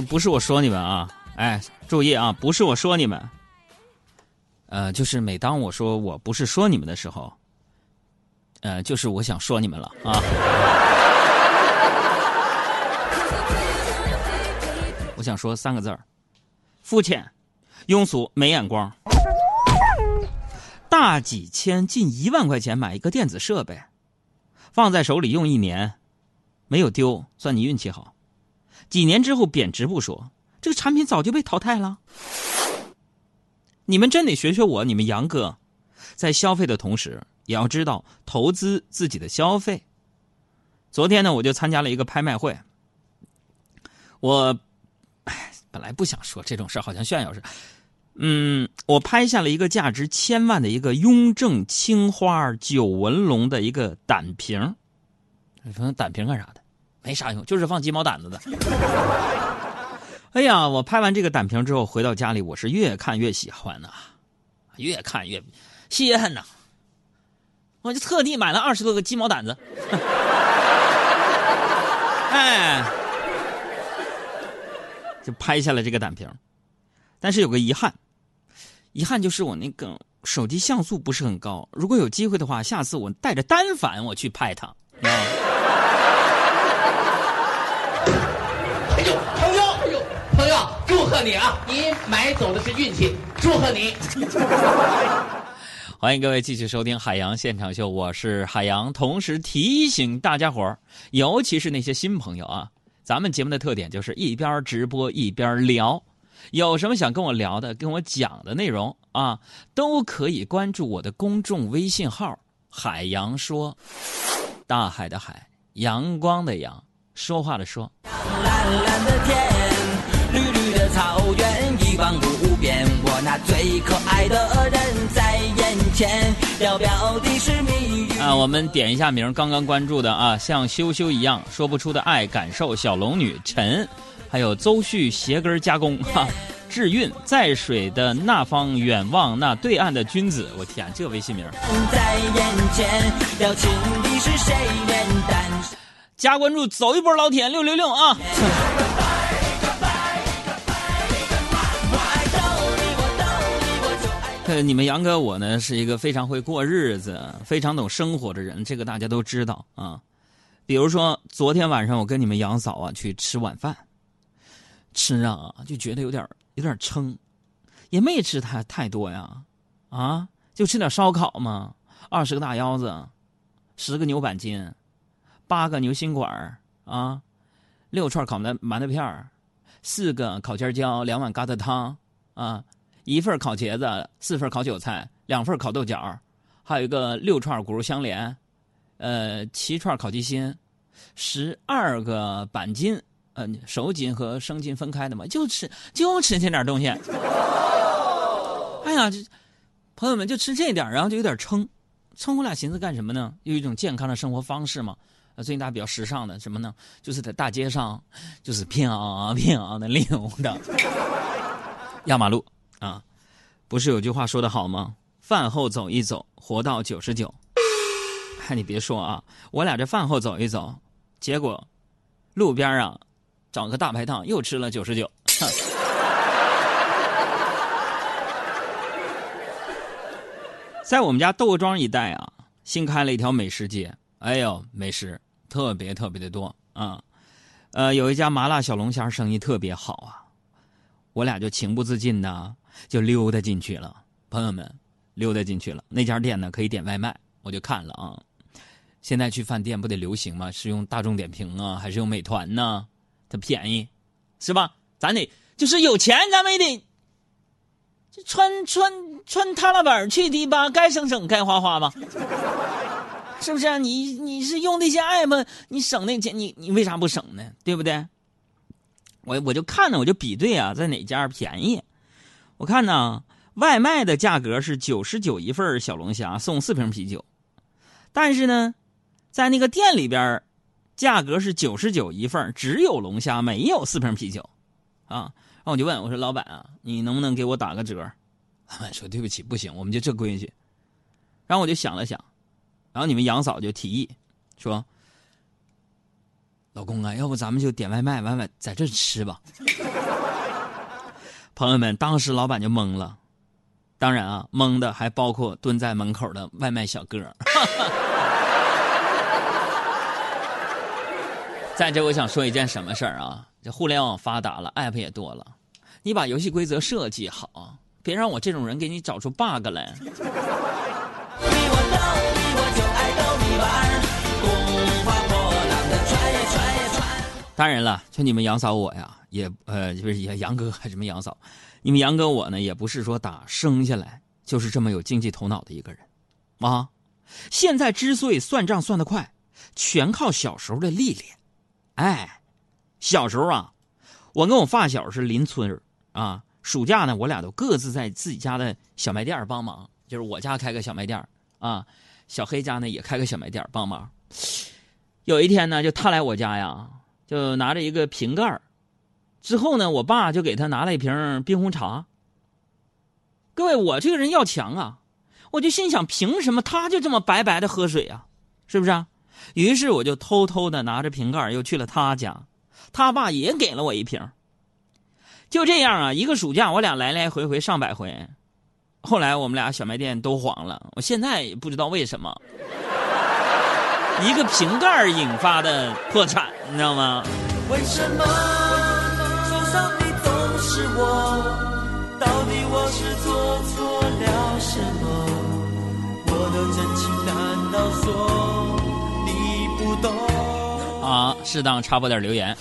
不是我说你们啊，哎，注意啊，不是我说你们，呃，就是每当我说我不是说你们的时候，呃，就是我想说你们了啊。我想说三个字儿：肤浅、庸俗、没眼光。大几千、近一万块钱买一个电子设备，放在手里用一年，没有丢，算你运气好。几年之后贬值不说，这个产品早就被淘汰了。你们真得学学我，你们杨哥，在消费的同时也要知道投资自己的消费。昨天呢，我就参加了一个拍卖会。我，哎，本来不想说这种事好像炫耀似的。嗯，我拍下了一个价值千万的一个雍正青花九纹龙的一个胆瓶。你说胆瓶干啥的？没啥用，就是放鸡毛掸子的。哎呀，我拍完这个胆瓶之后，回到家里，我是越看越喜欢呐，越看越稀罕呐。我就特地买了二十多个鸡毛掸子。哎，就拍下了这个胆瓶，但是有个遗憾。遗憾就是我那个手机像素不是很高。如果有机会的话，下次我带着单反我去拍它。朋友，朋友，哎呦，朋友，祝贺你啊！你买走的是运气，祝贺你。欢迎各位继续收听《海洋现场秀》，我是海洋。同时提醒大家伙儿，尤其是那些新朋友啊，咱们节目的特点就是一边直播一边聊。有什么想跟我聊的、跟我讲的内容啊，都可以关注我的公众微信号“海洋说”，大海的海，阳光的阳，说话的说。蓝蓝的天，的草原，一望无边。我那最可爱的人在眼前，要表的是蜜语。啊，我们点一下名，刚刚关注的啊，像羞羞一样说不出的爱，感受小龙女陈。还有邹旭鞋跟加工哈，志韵在水的那方远望那对岸的君子，我天，这微信名。加关注，走一波老铁，六六六啊！呃，你们杨哥我呢是一个非常会过日子、非常懂生活的人，这个大家都知道啊。比如说昨天晚上我跟你们杨嫂啊去吃晚饭。吃啊，就觉得有点有点撑，也没吃太太多呀，啊，就吃点烧烤嘛，二十个大腰子，十个牛板筋，八个牛心管啊，六串烤馒馒头片四个烤尖椒，两碗疙瘩汤啊，一份烤茄子，四份烤韭菜，两份烤豆角，还有一个六串骨肉相连，呃，七串烤鸡心，十二个板筋。嗯，熟筋和生筋分开的嘛，就吃就吃这点东西。哎呀，这朋友们就吃这点然后就有点撑。撑我俩寻思干什么呢？有一种健康的生活方式嘛。最近大家比较时尚的什么呢？就是在大街上，就是飘飘的溜达，压马路啊。不是有句话说的好吗？饭后走一走，活到九十九。哎，你别说啊，我俩这饭后走一走，结果路边啊。找个大排档，又吃了九十九。在我们家窦庄一带啊，新开了一条美食街。哎呦，美食特别特别的多啊！呃，有一家麻辣小龙虾生意特别好啊，我俩就情不自禁的就溜达进去了。朋友们，溜达进去了。那家店呢可以点外卖，我就看了啊。现在去饭店不得流行吗？是用大众点评啊，还是用美团呢？它便宜，是吧？咱得就是有钱，咱们也得穿穿穿踏拉板去迪吧，该省省，该花花吧，是不是啊？你你是用那些 app，你省那钱，你你为啥不省呢？对不对？我我就看呢，我就比对啊，在哪家便宜？我看呢，外卖的价格是九十九一份小龙虾，送四瓶啤酒，但是呢，在那个店里边价格是九十九一份只有龙虾，没有四瓶啤酒，啊，然后我就问我说：“老板啊，你能不能给我打个折？”老板说：“对不起，不行，我们就这规矩。”然后我就想了想，然后你们杨嫂就提议说：“老公啊，要不咱们就点外卖，外卖在这吃吧。”朋友们，当时老板就懵了，当然啊，懵的还包括蹲在门口的外卖小哥。在这，我想说一件什么事儿啊？这互联网发达了，app 也多了，你把游戏规则设计好，别让我这种人给你找出 bug 来。当然了，就你们杨嫂我呀，也呃，就是也杨哥还什么杨嫂，你们杨哥我呢，也不是说打生下来就是这么有经济头脑的一个人，啊，现在之所以算账算得快，全靠小时候的历练。哎，小时候啊，我跟我发小是邻村啊。暑假呢，我俩都各自在自己家的小卖店帮忙，就是我家开个小卖店啊，小黑家呢也开个小卖店帮忙。有一天呢，就他来我家呀，就拿着一个瓶盖之后呢，我爸就给他拿了一瓶冰红茶。各位，我这个人要强啊，我就心想，凭什么他就这么白白的喝水啊？是不是啊？于是我就偷偷的拿着瓶盖又去了他家，他爸也给了我一瓶。就这样啊，一个暑假我俩来来回回上百回，后来我们俩小卖店都黄了。我现在也不知道为什么，一个瓶盖引发的破产，你知道吗？为什么上的总是我？到底我是做错了什么？我的真情难道说你不懂？啊，适当插播点留言，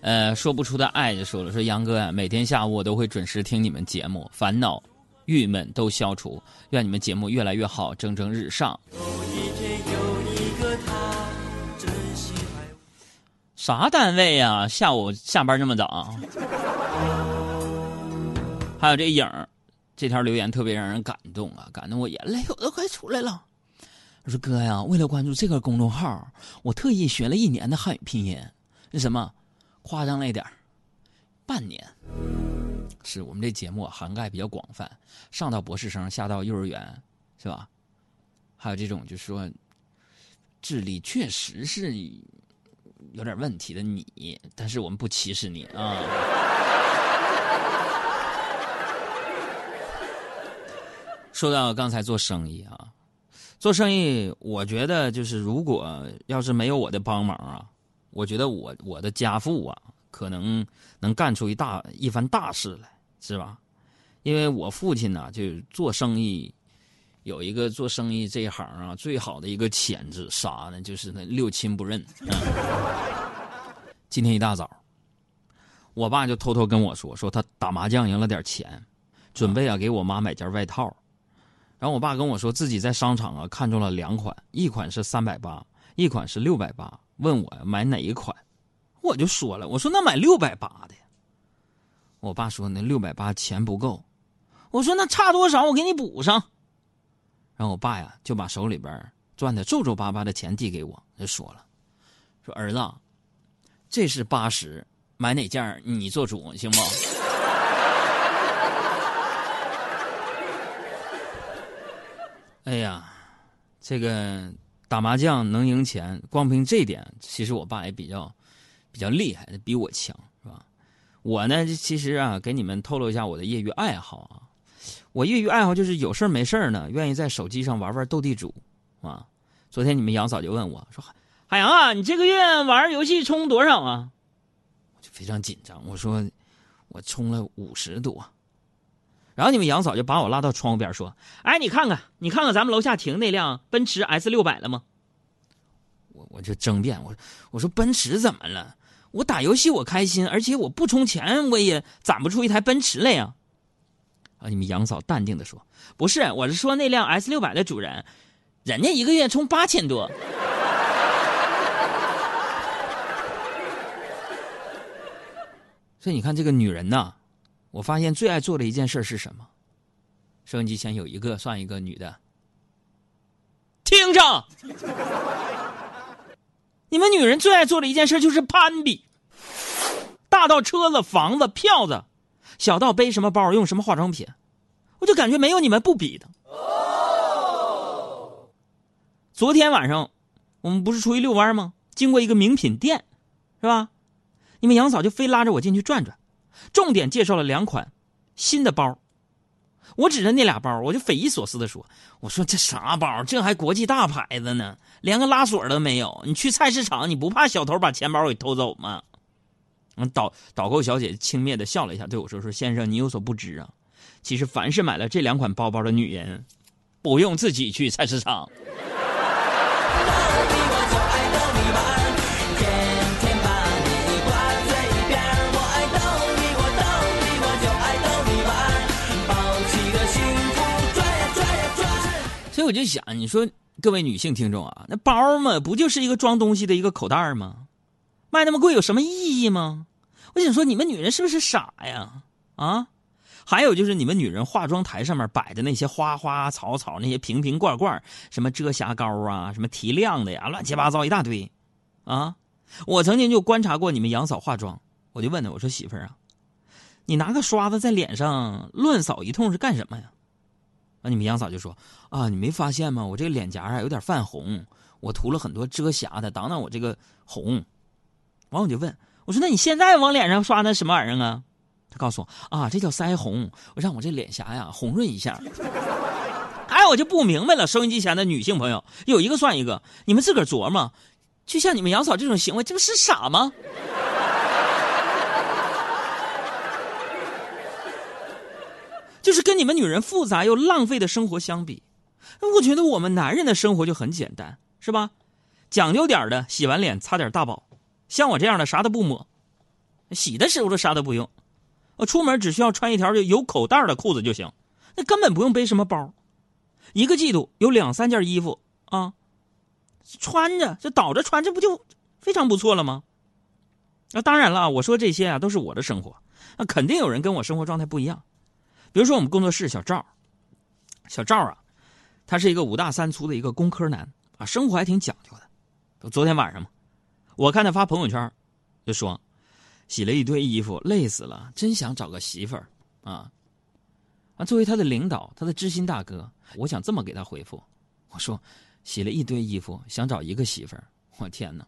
呃，说不出的爱就说了，说杨哥呀，每天下午我都会准时听你们节目，烦恼、郁闷都消除，愿你们节目越来越好，蒸蒸日上。啥单位呀？下午下班这么早？还有这影儿，这条留言特别让人感动啊，感动我眼泪我都快出来了。我说哥呀，为了关注这个公众号，我特意学了一年的汉语拼音。那什么，夸张了一点半年。是我们这节目涵盖比较广泛，上到博士生，下到幼儿园，是吧？还有这种就是说，智力确实是有点问题的你，但是我们不歧视你啊。说到刚才做生意啊。做生意，我觉得就是如果要是没有我的帮忙啊，我觉得我我的家父啊，可能能干出一大一番大事来，是吧？因为我父亲呢，就做生意有一个做生意这一行啊，最好的一个潜质啥呢？就是那六亲不认。今天一大早，我爸就偷偷跟我说，说他打麻将赢了点钱，准备啊给我妈买件外套。然后我爸跟我说，自己在商场啊看中了两款，一款是三百八，一款是六百八，问我买哪一款，我就说了，我说那买六百八的。我爸说那六百八钱不够，我说那差多少我给你补上。然后我爸呀就把手里边赚的皱皱巴巴的钱递给我，就说了，说儿子，这是八十，买哪件你做主行不？哎呀，这个打麻将能赢钱，光凭这点，其实我爸也比较比较厉害，比我强，是吧？我呢，其实啊，给你们透露一下我的业余爱好啊。我业余爱好就是有事没事呢，愿意在手机上玩玩斗地主啊。昨天你们杨嫂就问我说：“海洋啊，你这个月玩游戏充多少啊？”我就非常紧张，我说：“我充了五十多。”然后你们杨嫂就把我拉到窗户边说：“哎，你看看，你看看咱们楼下停那辆奔驰 S 六百了吗？”我我就争辩我我说奔驰怎么了？我打游戏我开心，而且我不充钱我也攒不出一台奔驰来呀。啊你们杨嫂淡定的说：“不是，我是说那辆 S 六百的主人，人家一个月充八千多。”所以你看这个女人呐。我发现最爱做的一件事是什么？收音机前有一个算一个女的，听着，你们女人最爱做的一件事就是攀比，大到车子、房子、票子，小到背什么包、用什么化妆品，我就感觉没有你们不比的。昨天晚上我们不是出去遛弯吗？经过一个名品店，是吧？你们杨嫂就非拉着我进去转转。重点介绍了两款新的包。我指着那俩包，我就匪夷所思的说：“我说这啥包？这还国际大牌子呢，连个拉锁都没有。你去菜市场，你不怕小偷把钱包给偷走吗？”嗯，导导购小姐轻蔑的笑了一下，对我说：“说先生，你有所不知啊，其实凡是买了这两款包包的女人，不用自己去菜市场。”所以我就想，你说各位女性听众啊，那包嘛，不就是一个装东西的一个口袋吗？卖那么贵有什么意义吗？我想说，你们女人是不是傻呀？啊，还有就是你们女人化妆台上面摆的那些花花草草、那些瓶瓶罐罐，什么遮瑕膏啊，什么提亮的呀，乱七八糟一大堆，啊！我曾经就观察过你们杨嫂化妆，我就问她，我说媳妇儿啊，你拿个刷子在脸上乱扫一通是干什么呀？啊！你们杨嫂就说：“啊，你没发现吗？我这个脸颊啊有点泛红，我涂了很多遮瑕的，挡挡我这个红。”完我就问我说：“那你现在往脸上刷那什么玩意儿啊？”他告诉我：“啊，这叫腮红，我让我这脸颊呀红润一下。”哎，我就不明白了。收音机前的女性朋友，有一个算一个，你们自个儿琢磨，就像你们杨嫂这种行为，这不是傻吗？就是跟你们女人复杂又浪费的生活相比，我觉得我们男人的生活就很简单，是吧？讲究点的，洗完脸擦点大宝，像我这样的啥都不抹，洗的时候都啥都不用，我出门只需要穿一条有口袋的裤子就行，那根本不用背什么包。一个季度有两三件衣服啊，穿着这倒着穿，这不就非常不错了吗？那当然了，我说这些啊都是我的生活，那肯定有人跟我生活状态不一样。比如说，我们工作室小赵，小赵啊，他是一个五大三粗的一个工科男啊，生活还挺讲究的。昨天晚上嘛，我看他发朋友圈，就说洗了一堆衣服，累死了，真想找个媳妇儿啊。啊，作为他的领导，他的知心大哥，我想这么给他回复：我说，洗了一堆衣服，想找一个媳妇儿，我天哪，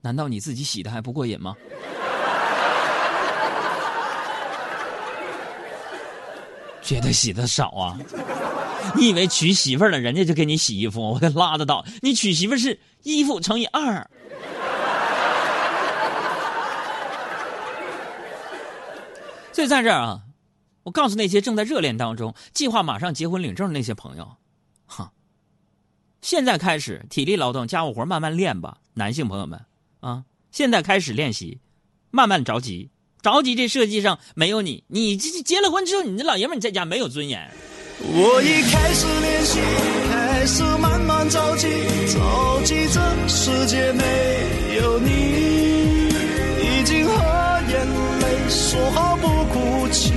难道你自己洗的还不过瘾吗？觉得洗的少啊？你以为娶媳妇了，人家就给你洗衣服？我得拉得倒！你娶媳妇是衣服乘以二。所以在这儿啊，我告诉那些正在热恋当中、计划马上结婚领证的那些朋友，哈，现在开始体力劳动、家务活慢慢练吧，男性朋友们啊，现在开始练习，慢慢着急。着急，这设计上没有你。你这结了婚之后，你这老爷们你在家没有尊严。我已开始练习，开始慢慢着急，着急这世界没有你，说好不哭泣。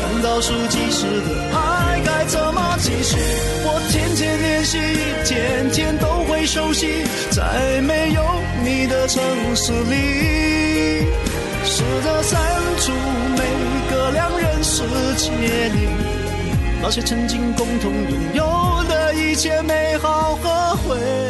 看倒数计时的爱该怎么继续？我天天练习，天天都会熟悉，在没有你的城市里。试着删除每个两人世界里那些曾经共同拥有的一切美好和回忆。